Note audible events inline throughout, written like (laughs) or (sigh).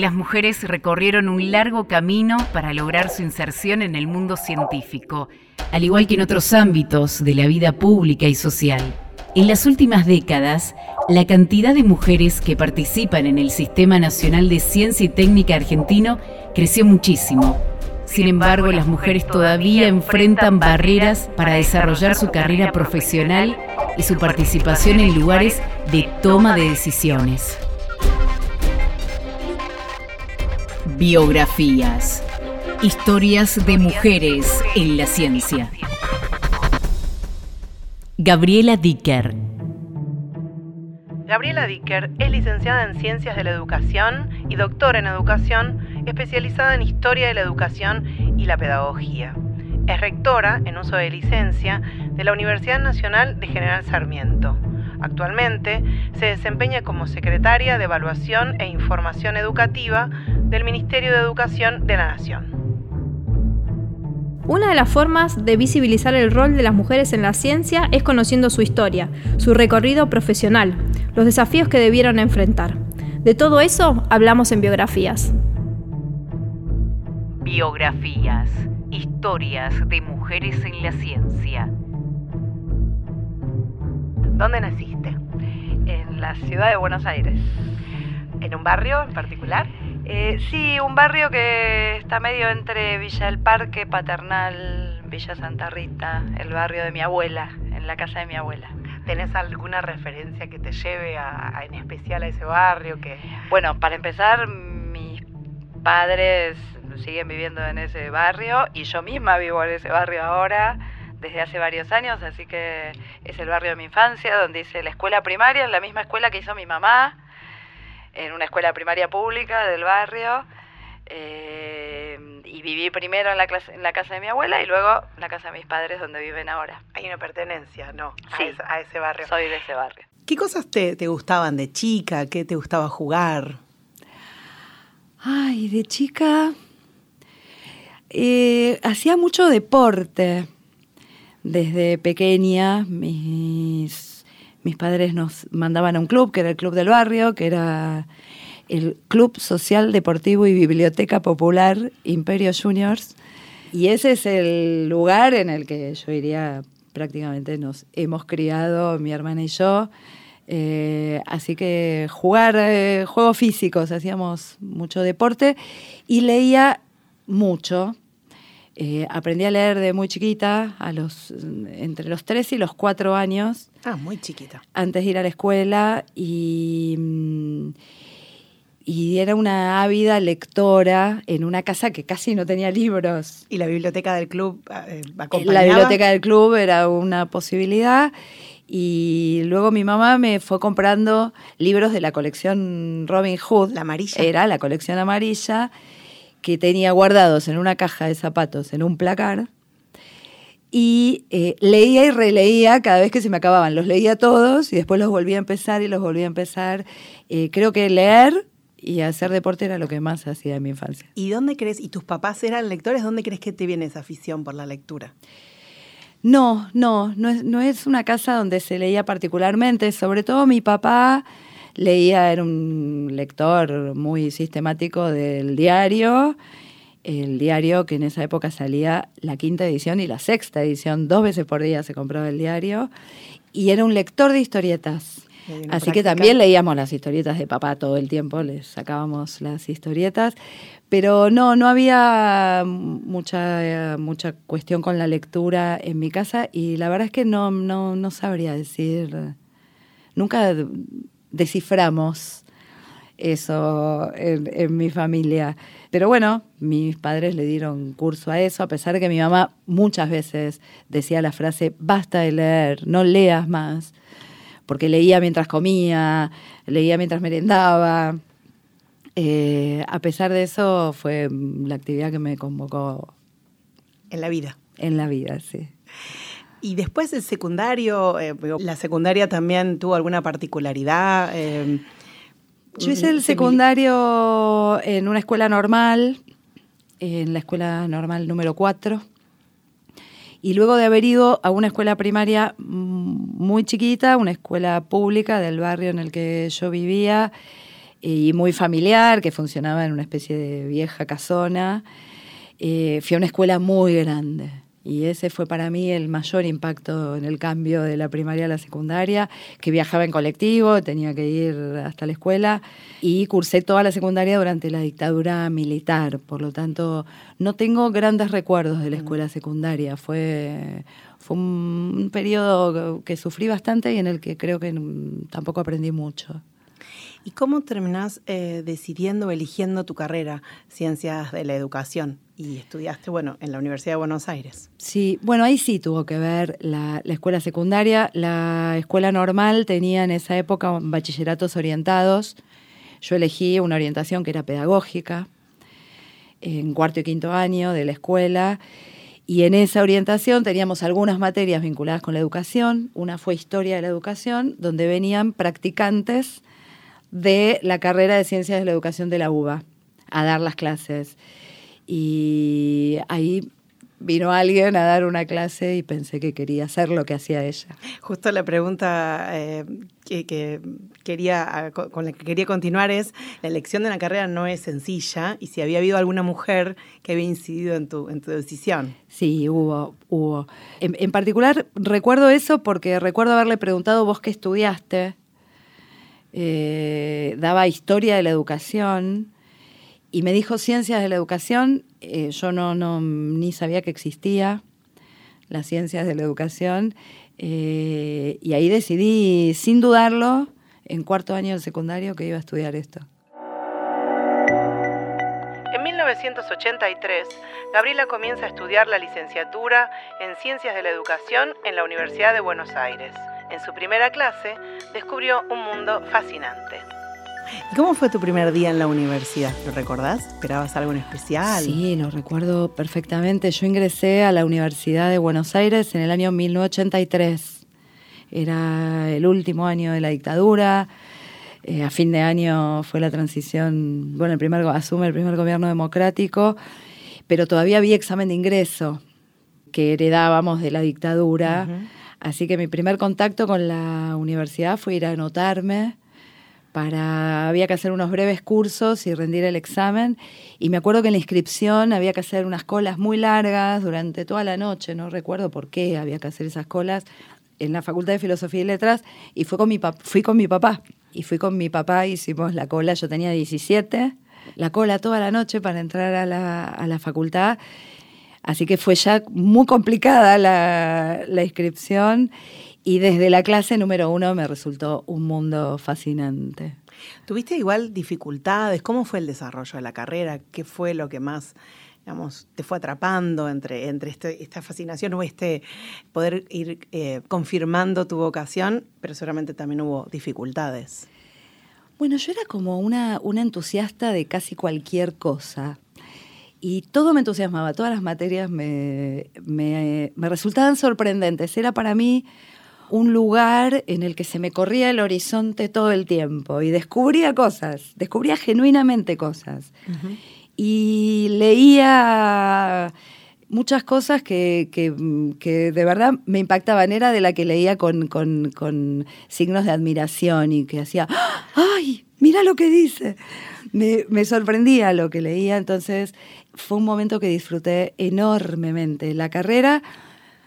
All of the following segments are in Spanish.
las mujeres recorrieron un largo camino para lograr su inserción en el mundo científico, al igual que en otros ámbitos de la vida pública y social. En las últimas décadas, la cantidad de mujeres que participan en el Sistema Nacional de Ciencia y Técnica argentino creció muchísimo. Sin embargo, las mujeres todavía enfrentan barreras para desarrollar su carrera profesional y su participación en lugares de toma de decisiones. Biografías. Historias de mujeres en la ciencia. Gabriela Dicker. Gabriela Dicker es licenciada en Ciencias de la Educación y doctora en Educación, especializada en Historia de la Educación y la Pedagogía. Es rectora, en uso de licencia, de la Universidad Nacional de General Sarmiento. Actualmente se desempeña como secretaria de Evaluación e Información Educativa del Ministerio de Educación de la Nación. Una de las formas de visibilizar el rol de las mujeres en la ciencia es conociendo su historia, su recorrido profesional, los desafíos que debieron enfrentar. De todo eso hablamos en biografías. Biografías, historias de mujeres en la ciencia. ¿Dónde naciste? En la ciudad de Buenos Aires. ¿En un barrio en particular? Eh, sí, un barrio que está medio entre Villa del Parque, Paternal, Villa Santa Rita, el barrio de mi abuela, en la casa de mi abuela. ¿Tenés alguna referencia que te lleve a, en especial a ese barrio? Que... Bueno, para empezar, mis padres siguen viviendo en ese barrio y yo misma vivo en ese barrio ahora desde hace varios años, así que es el barrio de mi infancia, donde hice la escuela primaria, en la misma escuela que hizo mi mamá, en una escuela primaria pública del barrio. Eh, y viví primero en la, en la casa de mi abuela y luego en la casa de mis padres donde viven ahora. Hay una pertenencia, ¿no? Sí, a, ese, barrio. Soy de ese barrio. ¿Qué cosas te, gustaban de chica? ¿Qué te gustaba jugar? Ay, de chica eh, hacía mucho deporte. Desde pequeña mis mis padres nos mandaban a un club, que era el Club del Barrio, que era el Club Social Deportivo y Biblioteca Popular Imperio Juniors. Y ese es el lugar en el que yo iría, prácticamente nos hemos criado, mi hermana y yo. Eh, así que jugar eh, juegos físicos, hacíamos mucho deporte y leía mucho. Eh, aprendí a leer de muy chiquita, a los, entre los 3 y los 4 años. Ah, muy chiquita. Antes de ir a la escuela y, mm, y era una ávida lectora en una casa que casi no tenía libros. ¿Y la biblioteca del club eh, La biblioteca del club era una posibilidad. Y luego mi mamá me fue comprando libros de la colección Robin Hood. La amarilla. Era la colección amarilla que tenía guardados en una caja de zapatos en un placar y eh, leía y releía cada vez que se me acababan. Los leía todos y después los volvía a empezar y los volvía a empezar. Eh, creo que leer y hacer deporte era lo que más hacía en mi infancia. ¿Y dónde crees, y tus papás eran lectores, dónde crees que te viene esa afición por la lectura? No, no, no es, no es una casa donde se leía particularmente, sobre todo mi papá leía, era un lector muy sistemático del diario, el diario que en esa época salía la quinta edición y la sexta edición, dos veces por día se compraba el diario, y era un lector de historietas. Así que también leíamos las historietas de papá todo el tiempo, les sacábamos las historietas, pero no, no había mucha, mucha cuestión con la lectura en mi casa y la verdad es que no, no, no sabría decir, nunca desciframos eso en, mi familia. Pero bueno, mis padres le dieron curso a eso, a pesar de que mi mamá muchas veces decía la frase, basta de leer, no leas más, porque leía mientras comía, leía mientras merendaba. Eh, a pesar de eso, fue la actividad que me convocó. En la vida. En la vida, sí. Y después el secundario, eh, la secundaria también tuvo alguna particularidad. Eh, Yo hice el secundario en una escuela normal, en la escuela normal número 4. Y luego de haber ido a una escuela primaria muy chiquita, una escuela pública del barrio en el que yo vivía, y muy familiar, que funcionaba en una especie de vieja casona. Eh, fui a una escuela muy grande y ese fue para mí el mayor impacto en el cambio de la primaria a la secundaria, que viajaba en colectivo, tenía que ir hasta la escuela y cursé toda la secundaria durante la dictadura militar. Por lo tanto, no tengo grandes recuerdos de la escuela secundaria. Fue, fue un periodo que sufrí bastante y en el que creo que tampoco aprendí mucho. ¿Y cómo terminás eh, decidiendo, eligiendo tu carrera, Ciencias de la Educación? Y estudiaste, bueno, en la Universidad de Buenos Aires. Sí, bueno, ahí sí tuvo que ver la, escuela secundaria. La escuela normal tenía en esa época bachilleratos orientados. Yo elegí una orientación que era pedagógica en cuarto y quinto año de la escuela. Y en esa orientación teníamos algunas materias vinculadas con la educación. Una fue historia de la educación, donde venían practicantes de la carrera de Ciencias de la Educación de la UBA a dar las clases. Y ahí vino alguien a dar una clase y pensé que quería hacer lo que hacía ella. Justo la pregunta eh, que, quería, con la que quería continuar es, la elección de una carrera no es sencilla y si había habido alguna mujer que había incidido en tu, en tu decisión. Sí, hubo, hubo. En, en particular recuerdo eso porque recuerdo haberle preguntado vos qué estudiaste eh, daba historia de la educación y me dijo ciencias de la educación. Eh, yo no, ni sabía que existía las ciencias de la educación eh, y ahí decidí, sin dudarlo, en cuarto año del secundario que iba a estudiar esto. En 1983, Gabriela comienza a estudiar la licenciatura en Ciencias de la Educación en la Universidad de Buenos Aires en su primera clase, descubrió un mundo fascinante. ¿Y cómo fue tu primer día en la universidad? ¿Lo recordás? ¿Esperabas algo en especial? Sí, lo recuerdo perfectamente. Yo ingresé a la Universidad de Buenos Aires en el año 1983. Era el último año de la dictadura. Eh, a fin de año fue la transición, bueno, el primer, asume el primer gobierno democrático, pero todavía había examen de ingreso que heredábamos de la dictadura. Así que mi primer contacto con la universidad fue ir a anotarme para había que hacer unos breves cursos y rendir el examen. Y me acuerdo que en la inscripción había que hacer unas colas muy largas durante toda la noche, no recuerdo por qué había que hacer esas colas en la Facultad de Filosofía y Letras y fue con mi fui con mi papá. Y fui con mi papá hicimos la cola, yo tenía 17, la cola toda la noche para entrar a la, a la facultad. Así que fue ya muy complicada la, inscripción y desde la clase número uno me resultó un mundo fascinante. ¿Tuviste igual dificultades? ¿Cómo fue el desarrollo de la carrera? ¿Qué fue lo que más digamos, te fue atrapando entre, entre este, esta fascinación o este poder ir eh, confirmando tu vocación, pero seguramente también hubo dificultades? Bueno, yo era como una, una entusiasta de casi cualquier cosa y todo me entusiasmaba, todas las materias me, resultaban sorprendentes. Era para mí un lugar en el que se me corría el horizonte todo el tiempo y descubría cosas, descubría genuinamente cosas. Y leía muchas cosas que, de verdad me impactaban. Era de la que leía con, con signos de admiración y que hacía, ¡ay! Mira lo que dice me, sorprendía lo que leía, entonces fue un momento que disfruté enormemente. La carrera,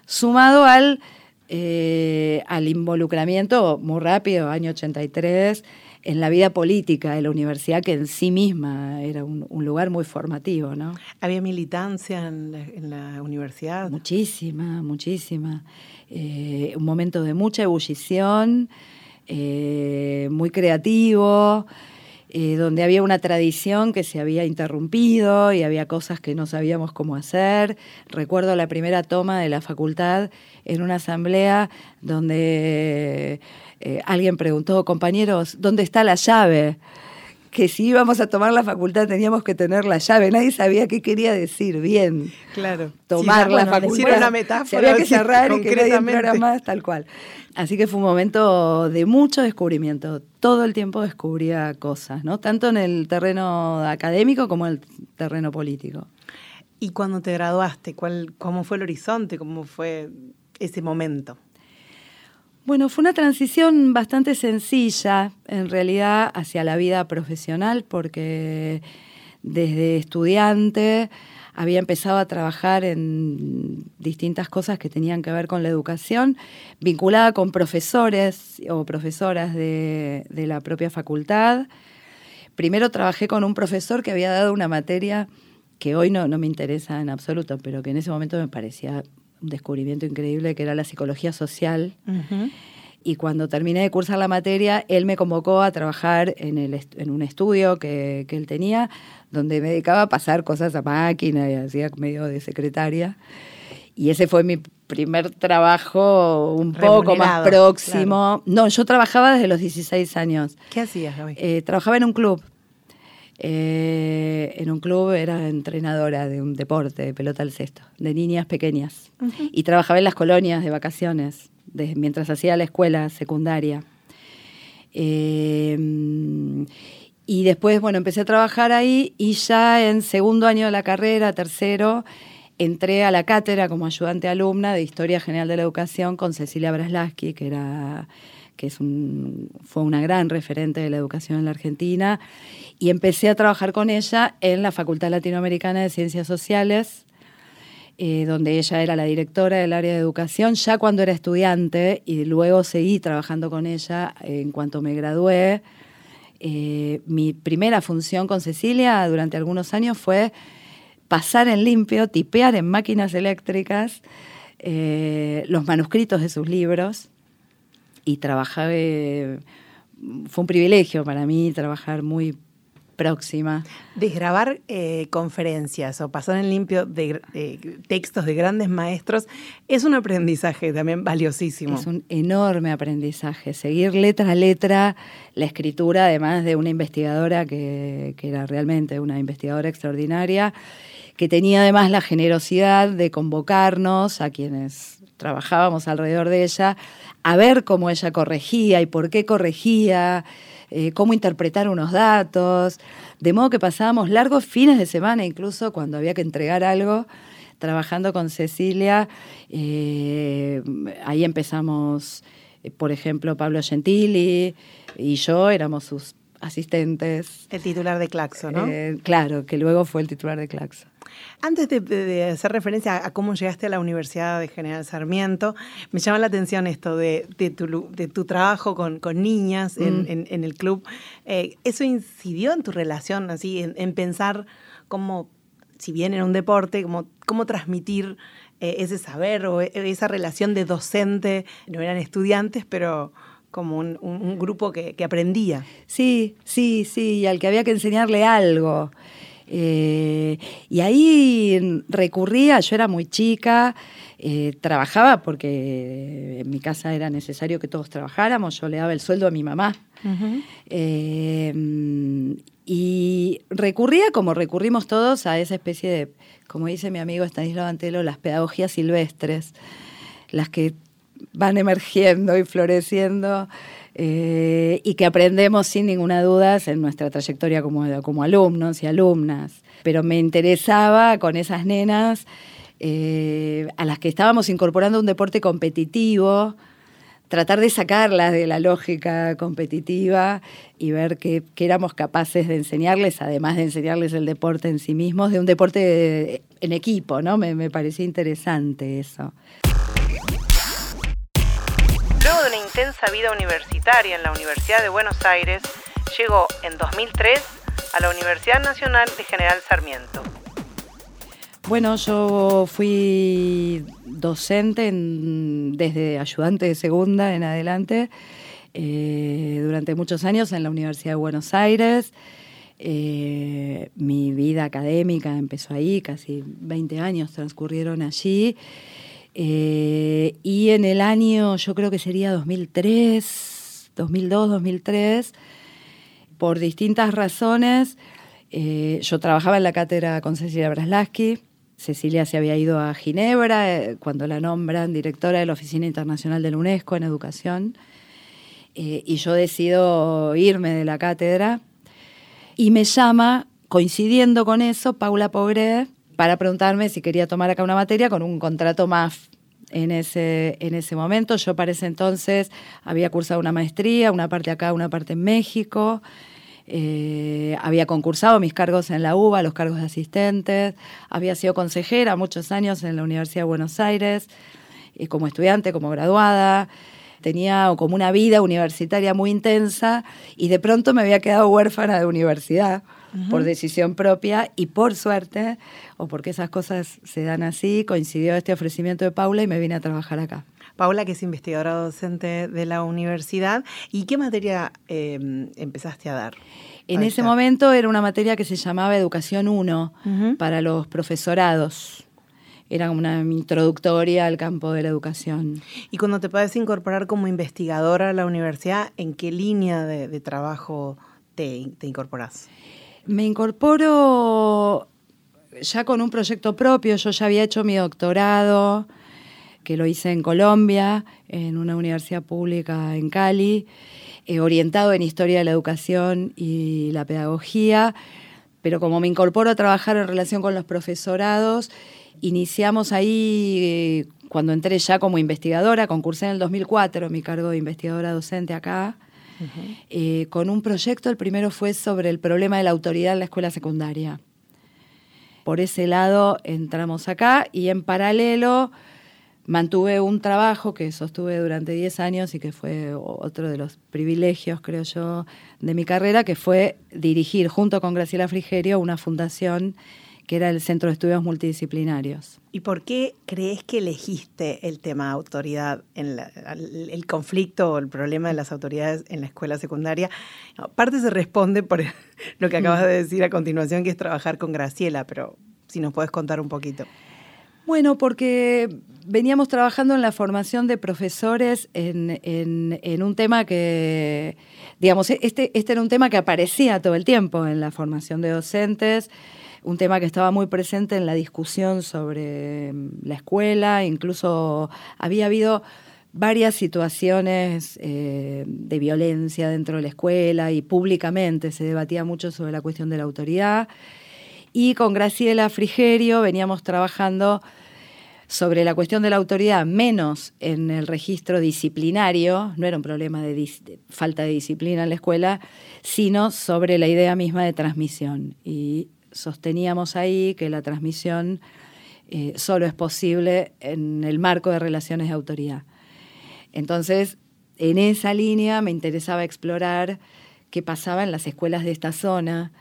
sumado al, eh, al involucramiento muy rápido, año 83, en la vida política de la universidad, que en sí misma era un, lugar muy formativo, ¿no? ¿Había militancia en la, universidad? Muchísima, muchísima. Eh, un momento de mucha ebullición, eh, muy creativo. Eh, donde había una tradición que se había interrumpido y había cosas que no sabíamos cómo hacer. Recuerdo la primera toma de la facultad en una asamblea donde eh, alguien preguntó, compañeros, ¿dónde está la llave? Que si íbamos a tomar la facultad teníamos que tener la llave. Nadie sabía qué quería decir bien. Claro. Tomar la facultad. una metáfora. había que cerrar y que nadie entrara más, tal cual. Así que fue un momento de mucho descubrimiento. Todo el tiempo descubría cosas, ¿no? Tanto en el terreno académico como en el terreno político. ¿Y cuando te graduaste, cuál, cómo fue el horizonte? ¿Cómo fue ese momento? Bueno, fue una transición bastante sencilla, en realidad, hacia la vida profesional, porque desde estudiante había empezado a trabajar en distintas cosas que tenían que ver con la educación, vinculada con profesores o profesoras de, la propia facultad. Primero trabajé con un profesor que había dado una materia que hoy no, me interesa en absoluto, pero que en ese momento me parecía un descubrimiento increíble que era la psicología social. Y cuando terminé de cursar la materia, él me convocó a trabajar en, el en un estudio que, que, él tenía, donde me dedicaba a pasar cosas a máquina y hacía medio de secretaria. Y ese fue mi primer trabajo un poco más próximo. No, yo trabajaba desde los 16 años. ¿Qué hacías, Gaby? Eh, trabajaba en un club. Eh, en un club era entrenadora de un deporte, de pelota al cesto, de niñas pequeñas. Y trabajaba en las colonias de vacaciones, mientras hacía la escuela secundaria. Eh, y después, bueno, empecé a trabajar ahí y ya en segundo año de la carrera, tercero, entré a la cátedra como ayudante alumna de Historia General de la Educación con Cecilia Braslaski, que era que fue una gran referente de la educación en la Argentina, y empecé a trabajar con ella en la Facultad Latinoamericana de Ciencias Sociales, eh, donde ella era la directora del área de educación, ya cuando era estudiante, y luego seguí trabajando con ella en cuanto me gradué. Eh, mi primera función con Cecilia durante algunos años fue pasar en limpio, tipear en máquinas eléctricas eh, los manuscritos de sus libros y trabajar, fue un privilegio para mí trabajar muy próxima. Desgrabar eh, conferencias o pasar en limpio de textos de grandes maestros es un aprendizaje también valiosísimo. Es un enorme aprendizaje. Seguir letra a letra la escritura, además de una investigadora que, que era realmente una investigadora extraordinaria, que tenía además la generosidad de convocarnos a quienes trabajábamos alrededor de ella a ver cómo ella corregía y por qué corregía, eh, cómo interpretar unos datos, de modo que pasábamos largos fines de semana, incluso cuando había que entregar algo, trabajando con Cecilia. Eh, ahí empezamos, eh, por ejemplo, Pablo Gentili y yo éramos sus asistentes. El titular de Claxo, ¿no? claro, que luego fue el titular de Claxo. Antes de, hacer referencia a cómo llegaste a la Universidad de General Sarmiento, me llama la atención esto de, tu, trabajo con, niñas mm. en, el club. Eh, ¿Eso incidió en tu relación, así, en, pensar cómo, si bien en un deporte, cómo, cómo transmitir eh, ese saber o e, esa relación de docente? No eran estudiantes, pero como un, grupo que, que, aprendía. Sí, sí, sí, y al que había que enseñarle algo. Eh, y ahí recurría, yo era muy chica, eh, trabajaba porque en mi casa era necesario que todos trabajáramos, yo le daba el sueldo a mi mamá. Eh, y recurría, como recurrimos todos, a esa especie de, como dice mi amigo Stanislao Antelo, las pedagogías silvestres, las que van emergiendo y floreciendo eh, y que aprendemos sin ninguna duda en nuestra trayectoria como, como alumnos y alumnas. Pero me interesaba con esas nenas eh, a las que estábamos incorporando un deporte competitivo, tratar de sacarlas de la lógica competitiva y ver qué éramos capaces de enseñarles, además de enseñarles el deporte en sí mismos, de un deporte en equipo, ¿no? Me, me parecía interesante eso. Luego de una intensa vida universitaria en la Universidad de Buenos Aires, llegó en 2003 a la Universidad Nacional de General Sarmiento. Bueno, yo fui docente desde ayudante de segunda en adelante eh, durante muchos años en la Universidad de Buenos Aires. Eh, mi vida académica empezó ahí, casi 20 años transcurrieron allí. Eh, y en el año, yo creo que sería 2003, 2002, 2003, por distintas razones, eh, yo trabajaba en la cátedra con Cecilia Braslaski. Cecilia se había ido a Ginebra eh, cuando la nombran directora de la Oficina Internacional de la UNESCO en Educación. y yo decido irme de la cátedra. Y me llama, coincidiendo con eso, Paula Pogré, para preguntarme si quería tomar acá una materia con un contrato más en ese, en ese momento. Yo para ese entonces había cursado una maestría, una parte acá, una parte en México. Eh, había concursado mis cargos en la UBA, los cargos de asistentes. Había sido consejera muchos años en la Universidad de Buenos Aires, eh, como estudiante, como graduada. Tenía como una vida universitaria muy intensa y de pronto me había quedado huérfana de universidad por decisión propia y por suerte, o porque esas cosas se dan así, coincidió este ofrecimiento de Paula y me vine a trabajar acá. Paula, que es investigadora docente de la universidad, ¿y qué materia em, empezaste a dar? En ese momento era una materia que se llamaba Educación 1 para los profesorados. Era una introductoria al campo de la educación. Y cuando te puedes incorporar como investigadora a la universidad, ¿en qué línea de, trabajo te, te incorporas? Me incorporo ya con un proyecto propio, yo ya había hecho mi doctorado, que lo hice en Colombia, en una universidad pública en Cali, eh, orientado en historia de la educación y la pedagogía, pero como me incorporo a trabajar en relación con los profesorados, iniciamos ahí, eh, cuando entré ya como investigadora, concursé en el 2004, mi cargo de investigadora docente acá, eh, con un proyecto. El primero fue sobre el problema de la autoridad en la escuela secundaria. Por ese lado entramos acá y en paralelo mantuve un trabajo que sostuve durante 10 años y que fue otro de los privilegios, creo yo, de mi carrera, que fue dirigir junto con Graciela Frigerio una fundación que era el Centro de Estudios Multidisciplinarios. ¿Y por qué crees que elegiste el tema autoridad, en el conflicto o el problema de las autoridades en la escuela secundaria? Aparte se responde por (laughs) lo que acabas de decir a continuación, que es trabajar con Graciela, pero si nos puedes contar un poquito. Bueno, porque veníamos trabajando en la formación de profesores en, en, un tema que, digamos, este, este era un tema que aparecía todo el tiempo en la formación de docentes un tema que estaba muy presente en la discusión sobre mm, la escuela, incluso había habido varias situaciones eh, de violencia dentro de la escuela y públicamente se debatía mucho sobre la cuestión de la autoridad. Y con Graciela Frigerio veníamos trabajando sobre la cuestión de la autoridad, menos en el registro disciplinario, no era un problema de, falta de disciplina en la escuela, sino sobre la idea misma de transmisión. Y sosteníamos ahí que la transmisión eh, solo es posible en el marco de relaciones de autoridad. Entonces, en esa línea me interesaba explorar qué pasaba en las escuelas de esta zona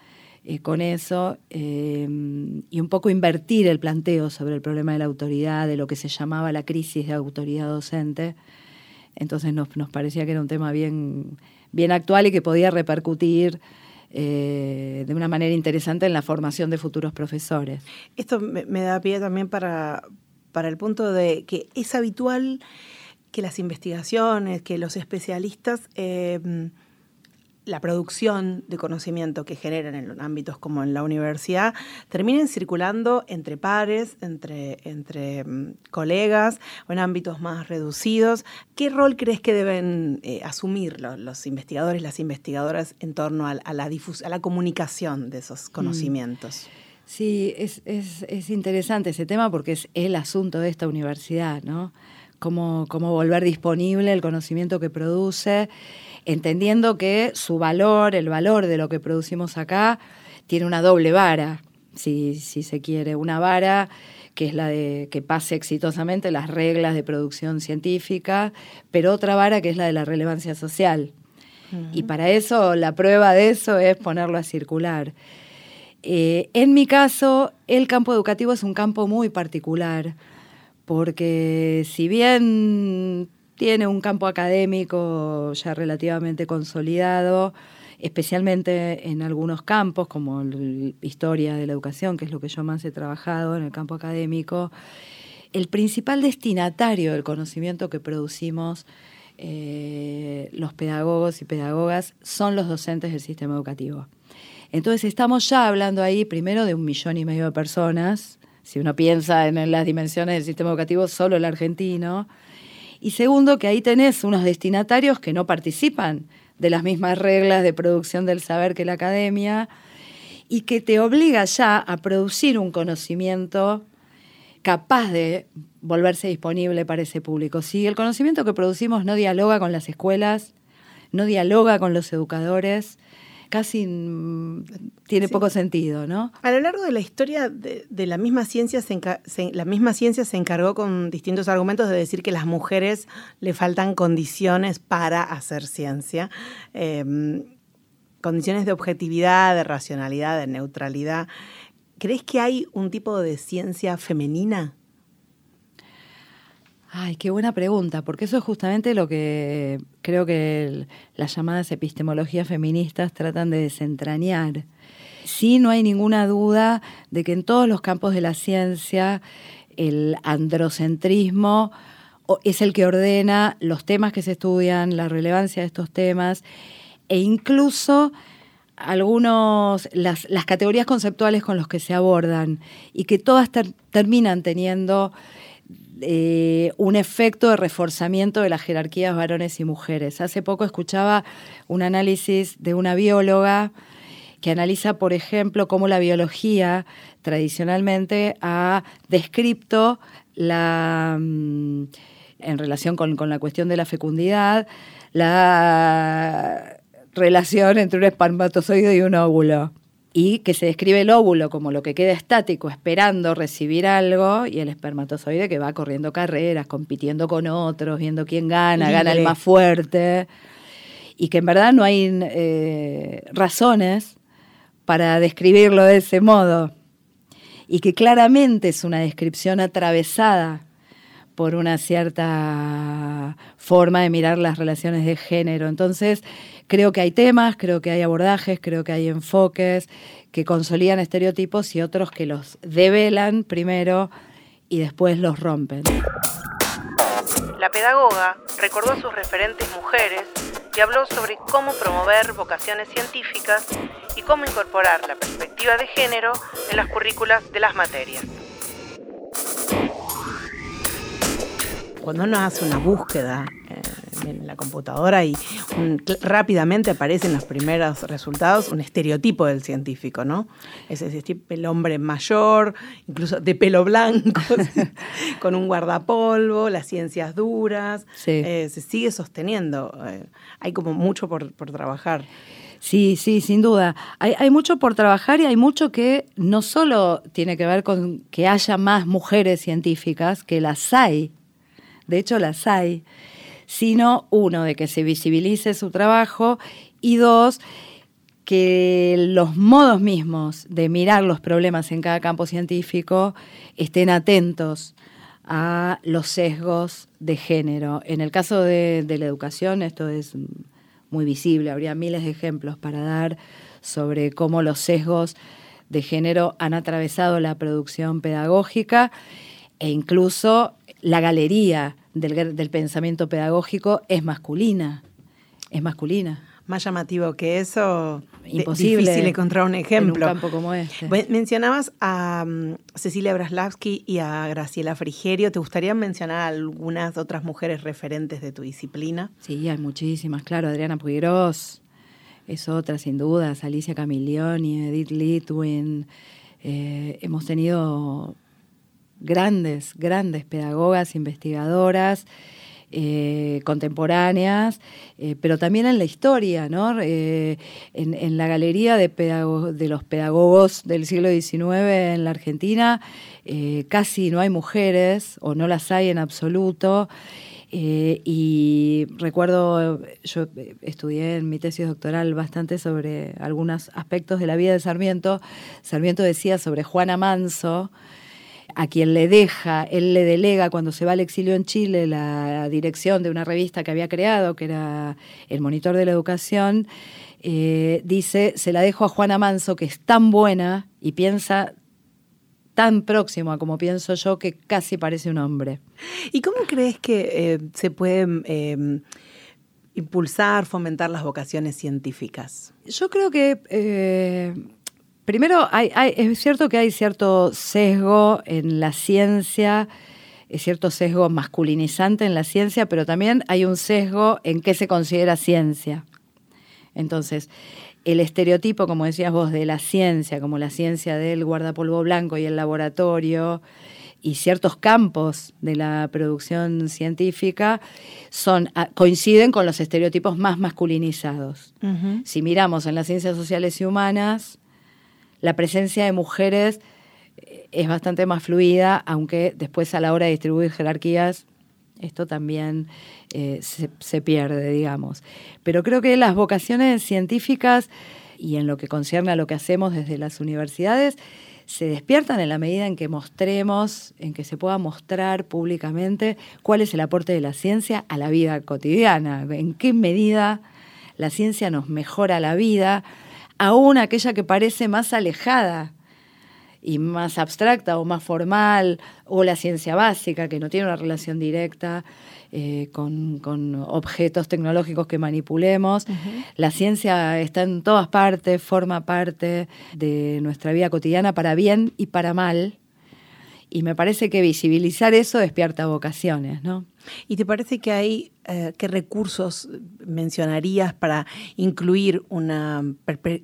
eh, con eso eh, y un poco invertir el planteo sobre el problema de la autoridad, de lo que se llamaba la crisis de autoridad docente. Entonces nos, parecía que era un tema bien, bien actual y que podía repercutir eh, de una manera interesante en la formación de futuros profesores. Esto me, da pie también para, para el punto de que es habitual que las investigaciones, que los especialistas eh, la producción de conocimiento que generan en ámbitos como en la universidad terminen circulando entre pares, entre, entre mm, colegas o en ámbitos más reducidos. ¿Qué rol crees que deben eh, asumir los, investigadores, las investigadoras en torno a, la, a la comunicación de esos mm. conocimientos? Sí, es, es, interesante ese tema porque es el asunto de esta universidad, ¿no? Cómo, cómo volver disponible el conocimiento que produce entendiendo que su valor, el valor de lo que producimos acá, tiene una doble vara, si, se quiere, una vara que es la de que pase exitosamente las reglas de producción científica, pero otra vara que es la de la relevancia social. Y para eso, la prueba de eso es ponerlo a circular. Eh, en mi caso, el campo educativo es un campo muy particular, porque si bien tiene un campo académico ya relativamente consolidado, especialmente en algunos campos, como la historia de la educación, que es lo que yo más he trabajado en el campo académico. El principal destinatario del conocimiento que producimos eh, los pedagogos y pedagogas son los docentes del sistema educativo. Entonces estamos ya hablando ahí primero de un millón y medio de personas, si uno piensa en las dimensiones del sistema educativo, solo el argentino, y segundo, que ahí tenés unos destinatarios que no participan de las mismas reglas de producción del saber que la academia y que te obliga ya a producir un conocimiento capaz de volverse disponible para ese público. Si el conocimiento que producimos no dialoga con las escuelas, no dialoga con los educadores, casi mm, tiene poco sentido, ¿no? A lo largo de la historia de, la misma ciencia se, la misma ciencia se encargó con distintos argumentos de decir que las mujeres le faltan condiciones para hacer ciencia. Em, condiciones de objetividad, de racionalidad, de neutralidad. ¿Crees que hay un tipo de ciencia femenina? Ay, qué buena pregunta, porque eso es justamente lo que creo que las llamadas epistemologías feministas tratan de desentrañar. Sí, no hay ninguna duda de que en todos los campos de la ciencia el androcentrismo es el que ordena los temas que se estudian, la relevancia de estos temas e incluso algunos, las, categorías conceptuales con los que se abordan y que todas terminan teniendo eh, un efecto de reforzamiento de las jerarquías varones y mujeres. Hace poco escuchaba un análisis de una bióloga que analiza, por ejemplo, cómo la biología tradicionalmente ha descrito la, mm, en relación con, con la cuestión de la fecundidad, la relación entre un espermatozoide y un óvulo. Y que se describe el óvulo como lo que queda estático, esperando recibir algo, y el espermatozoide que va corriendo carreras, compitiendo con otros, viendo quién gana, gana el más fuerte. Y que en verdad no hay eh, razones para describirlo de ese modo. Y que claramente es una descripción atravesada por una cierta forma de mirar las relaciones de género. Entonces, creo que hay temas, creo que hay abordajes, creo que hay enfoques que consolidan estereotipos y otros que los develan primero y después los rompen. La pedagoga recordó a sus referentes mujeres y habló sobre cómo promover vocaciones científicas y cómo incorporar la perspectiva de género en las currículas de las materias. Cuando uno hace una búsqueda eh, en la computadora y rápidamente aparecen los primeros resultados, un estereotipo del científico, ¿no? Es decir, el hombre mayor, incluso de pelo blanco, (laughs) con un guardapolvo, las ciencias duras, eh, se sigue sosteniendo. Eh, hay como mucho por, trabajar. Sí, sí, sin duda. Hay, hay, mucho por trabajar y hay mucho que no solo tiene que ver con que haya más mujeres científicas, que las hay, de hecho las hay, sino uno, de que se visibilice su trabajo y dos, que los modos mismos de mirar los problemas en cada campo científico estén atentos a los sesgos de género. En el caso de, la educación esto es muy visible, habría miles de ejemplos para dar sobre cómo los sesgos de género han atravesado la producción pedagógica e incluso la galería del, pensamiento pedagógico es masculina, es masculina. Más llamativo que eso, imposible difícil encontrar un ejemplo. En un campo como este. Mencionabas a mm, Cecilia Braslavsky y a Graciela Frigerio. ¿Te gustaría mencionar algunas otras mujeres referentes de tu disciplina? Sí, hay muchísimas, claro. Adriana Puigros es otra, sin dudas. Alicia Camilioni, Edith Litwin. Eh, hemos tenido grandes, grandes pedagogas, investigadoras. Eh, contemporáneas, eh, pero también en la historia, ¿no? Eh, en, la galería de, de, los pedagogos del siglo XIX en la Argentina casi no hay mujeres o no las hay en absoluto. y recuerdo, yo estudié en mi tesis doctoral bastante sobre algunos aspectos de la vida de Sarmiento. Sarmiento decía sobre Juana Manso, a quien le deja, él le delega cuando se va al exilio en Chile la dirección de una revista que había creado, que era El Monitor de la Educación, eh, dice, se la dejo a Juana Manso, que es tan buena y piensa tan próximo a como pienso yo que casi parece un hombre. ¿Y cómo crees que eh, se pueden em, impulsar, fomentar las vocaciones científicas? Yo creo que Primero, es cierto que hay cierto sesgo en la ciencia, es cierto sesgo masculinizante en la ciencia, pero también hay un sesgo en qué se considera ciencia. Entonces, el estereotipo, como decías vos, de la ciencia, como la ciencia del guardapolvo blanco y el laboratorio, y ciertos campos de la producción científica son, coinciden con los estereotipos más masculinizados. Si miramos en las ciencias sociales y humanas, la presencia de mujeres eh, es bastante más fluida, aunque después a la hora de distribuir jerarquías esto también eh, se, se, pierde, digamos. Pero creo que las vocaciones científicas y en lo que concierne a lo que hacemos desde las universidades, se despiertan en la medida en que mostremos, en que se pueda mostrar públicamente cuál es el aporte de la ciencia a la vida cotidiana, en qué medida la ciencia nos mejora la vida, aún aquella que parece más alejada y más abstracta o más formal, o la ciencia básica, que no tiene una relación directa eh, con, objetos tecnológicos que manipulemos. La ciencia está en todas partes, forma parte de nuestra vida cotidiana para bien y para mal. Y me parece que visibilizar eso despierta vocaciones, ¿no? ¿Y te parece que hay, eh, qué recursos mencionarías para incluir una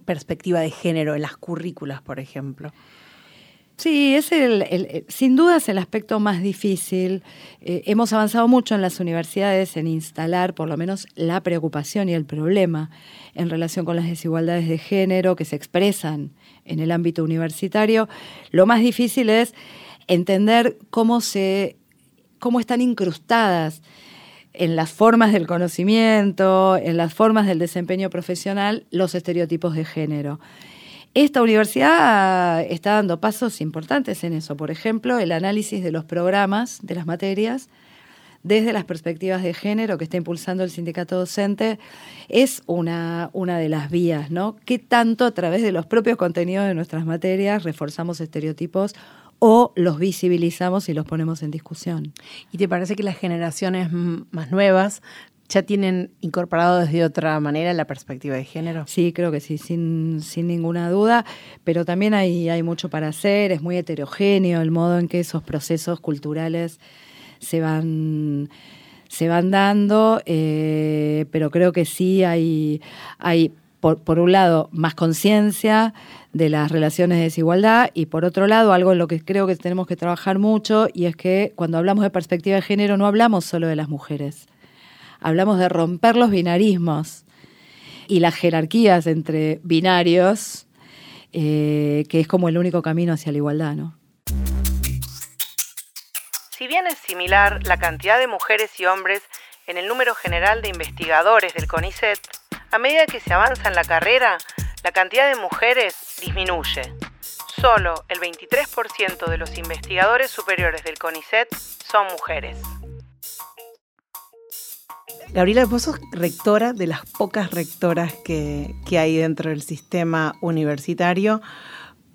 perspectiva de género en las currículas, por ejemplo? Sí, es el, sin duda es el aspecto más difícil. Eh, hemos avanzado mucho en las universidades en instalar por lo menos la preocupación y el problema en relación con las desigualdades de género que se expresan en el ámbito universitario. Lo más difícil es entender cómo se cómo están incrustadas en las formas del conocimiento, en las formas del desempeño profesional, los estereotipos de género. Esta universidad está dando pasos importantes en eso. Por ejemplo, el análisis de los programas, de las materias, desde las perspectivas de género que está impulsando el sindicato docente, es una, una de las vías, ¿no? ¿Qué tanto a través de los propios contenidos de nuestras materias reforzamos estereotipos o los visibilizamos y los ponemos en discusión? ¿Y te parece que las generaciones más nuevas ya tienen incorporado desde otra manera la perspectiva de género? Sí, creo que sí, sin, ninguna duda, pero también hay, hay mucho para hacer, es muy heterogéneo el modo en que esos procesos culturales se van se van dando, eh, pero creo que sí hay, hay por, por un lado, más conciencia de las relaciones de desigualdad y por otro lado, algo en lo que creo que tenemos que trabajar mucho y es que cuando hablamos de perspectiva de género no hablamos solo de las mujeres hablamos de romper los binarismos y las jerarquías entre binarios, eh, que es como el único camino hacia la igualdad, ¿no? Si bien es similar la cantidad de mujeres y hombres en el número general de investigadores del CONICET, a medida que se avanza en la carrera, la cantidad de mujeres disminuye. Solo el 23% de los investigadores superiores del CONICET son mujeres. Gabriela, vos sos rectora de las pocas rectoras que, hay dentro del sistema universitario.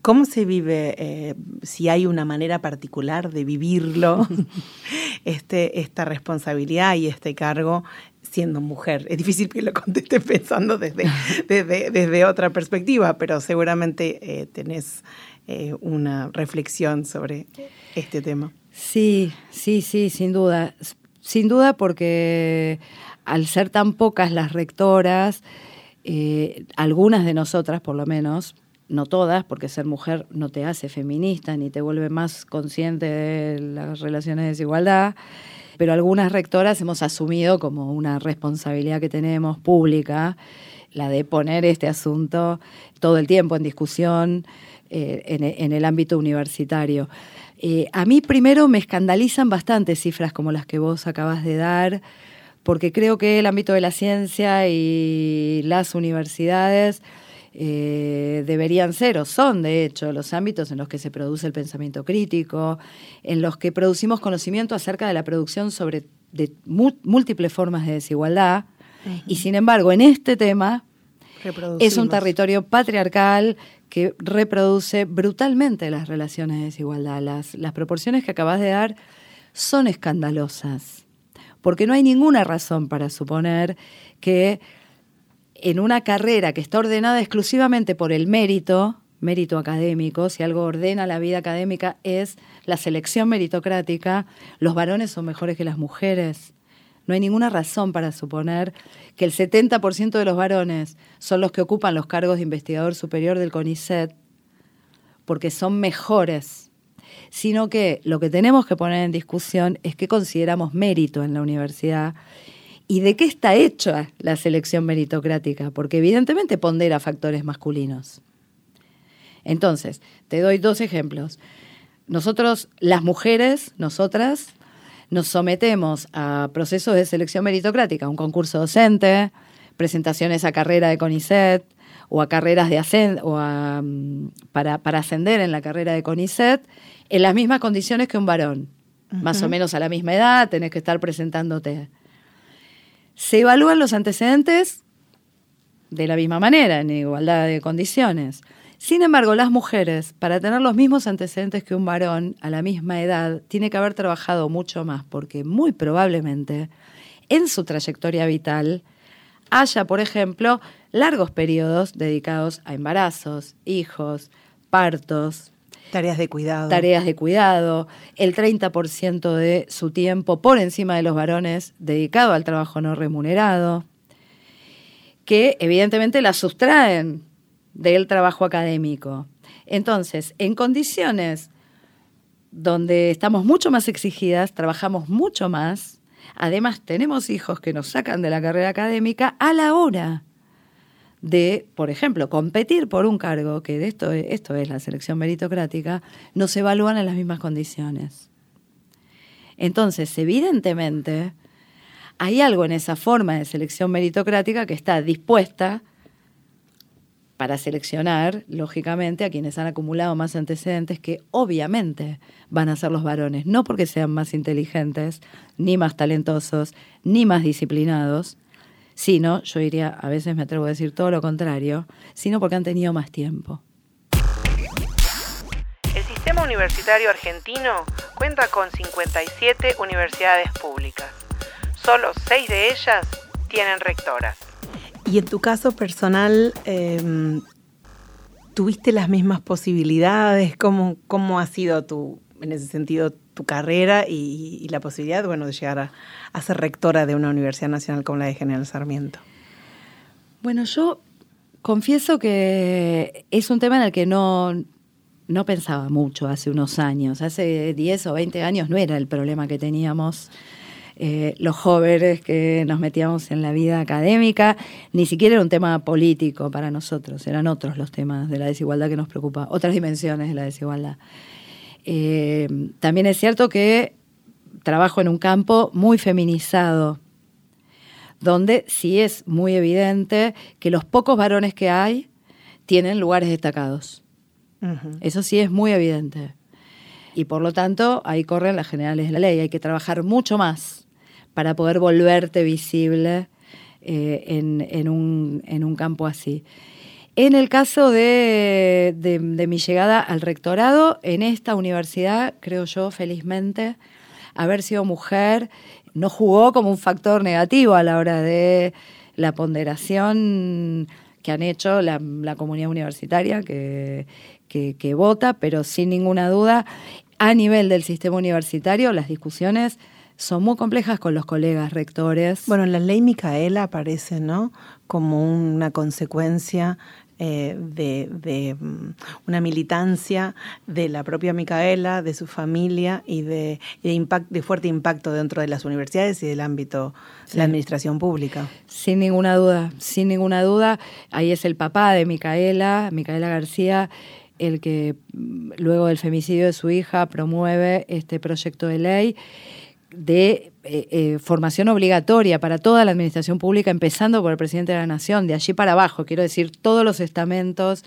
¿Cómo se vive, eh, si hay una manera particular de vivirlo, (laughs) este, esta responsabilidad y este cargo siendo mujer? Es difícil que lo contestes (laughs) pensando desde, desde, otra perspectiva, pero seguramente eh, tenés eh, una reflexión sobre este tema. Sí, sí, sí, sin duda. Sin duda porque al ser tan pocas las rectoras, eh, algunas de nosotras por lo menos, no todas, porque ser mujer no te hace feminista ni te vuelve más consciente de las relaciones de desigualdad, pero algunas rectoras hemos asumido como una responsabilidad que tenemos pública, la de poner este asunto todo el tiempo en discusión eh, en el ámbito universitario. Eh, a mí primero me escandalizan bastante cifras como las que vos acabas de dar, porque creo que el ámbito de la ciencia y las universidades eh, deberían ser o son, de hecho, los ámbitos en los que se produce el pensamiento crítico, en los que producimos conocimiento acerca de la producción sobre de múltiples formas de desigualdad. Y sin embargo, en este tema es un territorio patriarcal que reproduce brutalmente las relaciones de desigualdad. Las, las proporciones que acabas de dar son escandalosas, porque no hay ninguna razón para suponer que en una carrera que está ordenada exclusivamente por el mérito, mérito académico, si algo ordena la vida académica es la selección meritocrática, los varones son mejores que las mujeres. No hay ninguna razón para suponer que el 70% de los varones son los que ocupan los cargos de investigador superior del CONICET porque son mejores. sino que lo que tenemos que poner en discusión es qué consideramos mérito en la universidad y de qué está hecha la selección meritocrática, porque evidentemente pondera factores masculinos. Entonces, te doy dos ejemplos. Nosotros, las mujeres, nosotras, nos sometemos a procesos de selección meritocrática, un concurso docente, presentaciones a carrera de CONICET o a carreras de ascend o mm, para, para, ascender en la carrera de CONICET en las mismas condiciones que un varón. Más o menos a la misma edad, tenés que estar presentándote. Se evalúan los antecedentes de la misma manera, en igualdad de condiciones. Sin embargo, las mujeres, para tener los mismos antecedentes que un varón a la misma edad, tiene que haber trabajado mucho más, porque muy probablemente en su trayectoria vital haya, por ejemplo, largos periodos dedicados a embarazos, hijos, partos. Tareas de cuidado. Tareas de cuidado. El 30% de su tiempo por encima de los varones dedicado al trabajo no remunerado, que evidentemente la sustraen del trabajo académico. Entonces, en condiciones donde estamos mucho más exigidas, trabajamos mucho más, además tenemos hijos que nos sacan de la carrera académica a la hora de, por ejemplo, competir por un cargo, que de esto, esto es la selección meritocrática, no se evalúan en las mismas condiciones. Entonces, evidentemente, hay algo en esa forma de selección meritocrática que está dispuesta para seleccionar, lógicamente, a quienes han acumulado más antecedentes que obviamente van a ser los varones, no porque sean más inteligentes, ni más talentosos, ni más disciplinados, sino, yo diría, a veces me atrevo a decir todo lo contrario, sino porque han tenido más tiempo. El sistema universitario argentino cuenta con 57 universidades públicas. Solo 6 de ellas tienen rectoras. Y en tu caso personal, em, ¿tuviste las mismas posibilidades? ¿Cómo, ¿Cómo ha sido tu, en ese sentido tu carrera y, la posibilidad bueno, de llegar a, ser rectora de una universidad nacional como la de General Sarmiento? Bueno, yo confieso que es un tema en el que no, no pensaba mucho hace unos años. Hace 10 o 20 años no era el problema que teníamos eh, los jóvenes que nos metíamos en la vida académica, ni siquiera era un tema político para nosotros, eran otros los temas de la desigualdad que nos preocupa, otras dimensiones de la desigualdad. Eh, también es cierto que trabajo en un campo muy feminizado, donde sí es muy evidente que los pocos varones que hay tienen lugares destacados. Eso sí es muy evidente. Y por lo tanto, ahí corren las generales de la ley. Hay que trabajar mucho más para poder volverte visible eh, en, un, campo así. En el caso de, mi llegada al rectorado, en esta universidad, creo yo, felizmente, haber sido mujer no jugó como un factor negativo a la hora de la ponderación que han hecho la, comunidad universitaria que, que, vota, pero sin ninguna duda, a nivel del sistema universitario, las discusiones son muy complejas con los colegas rectores. Bueno, en la ley Micaela aparece, ¿no? Como una consecuencia eh, de, mm, una militancia de la propia Micaela, de su familia y de, de, fuerte impacto dentro de las universidades y del ámbito de la administración pública. Sin ninguna duda, sin ninguna duda. Ahí es el papá de Micaela, Micaela García, el que mm, luego del femicidio de su hija promueve este proyecto de ley de eh, eh, formación obligatoria para toda la administración pública, empezando por el presidente de la Nación, de allí para abajo, quiero decir, todos los estamentos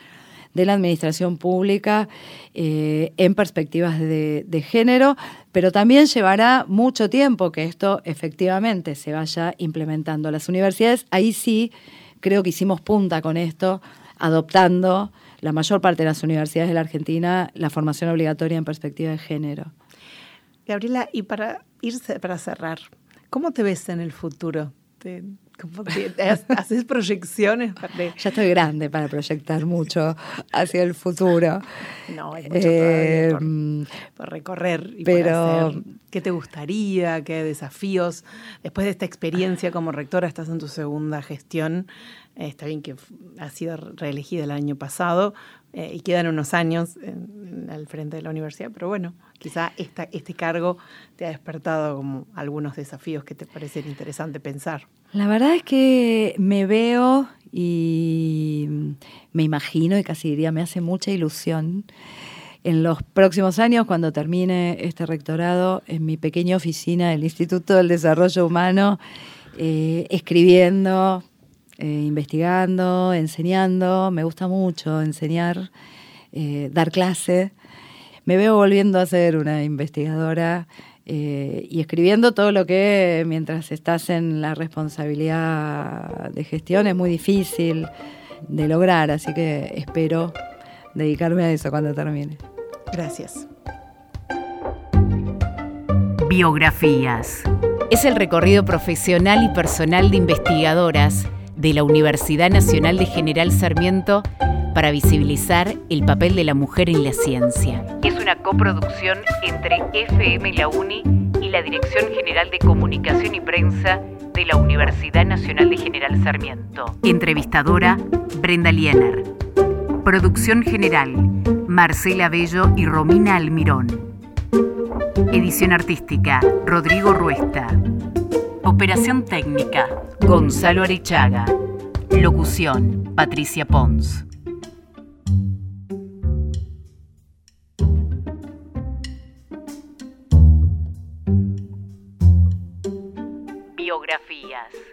de la administración pública eh, en perspectivas de, de, género, pero también llevará mucho tiempo que esto efectivamente se vaya implementando. Las universidades, ahí sí, creo que hicimos punta con esto, adoptando la mayor parte de las universidades de la Argentina la formación obligatoria en perspectiva de género. Gabriela, y para irse, para cerrar, ¿cómo te ves en el futuro? ¿Haces proyecciones? (laughs) Ya estoy grande para proyectar mucho hacia el futuro. No, hay mucho eh, por, recorrer y pero, por ¿Qué te gustaría? ¿Qué desafíos? Después de esta experiencia como rectora, estás en tu segunda gestión. Está bien que has sido reelegida el año pasado, eh, y quedan unos años al frente de la universidad, pero bueno, quizá este cargo te ha despertado como algunos desafíos que te parecen interesante pensar. La verdad es que me veo y me imagino y casi diría me hace mucha ilusión en los próximos años, cuando termine este rectorado, en mi pequeña oficina del Instituto del Desarrollo Humano, eh, escribiendo, eh, investigando, enseñando. Me gusta mucho enseñar, eh, dar clase. Me veo volviendo a ser una investigadora y escribiendo todo lo que mientras estás en la responsabilidad de gestión es muy difícil de lograr, así que espero dedicarme a eso cuando termine. Gracias. Biografías. Es el recorrido profesional y personal de investigadoras de la Universidad Nacional de General Sarmiento para visibilizar el papel de la mujer en la ciencia. Es una coproducción entre FM La Uni y la Dirección General de Comunicación y Prensa de la Universidad Nacional de General Sarmiento. Entrevistadora Brenda Liener. Producción general Marcela Bello y Romina Almirón. Edición artística, Rodrigo Ruesta. Operación técnica, Gonzalo Arechaga. Locución, Patricia Pons. Biografías.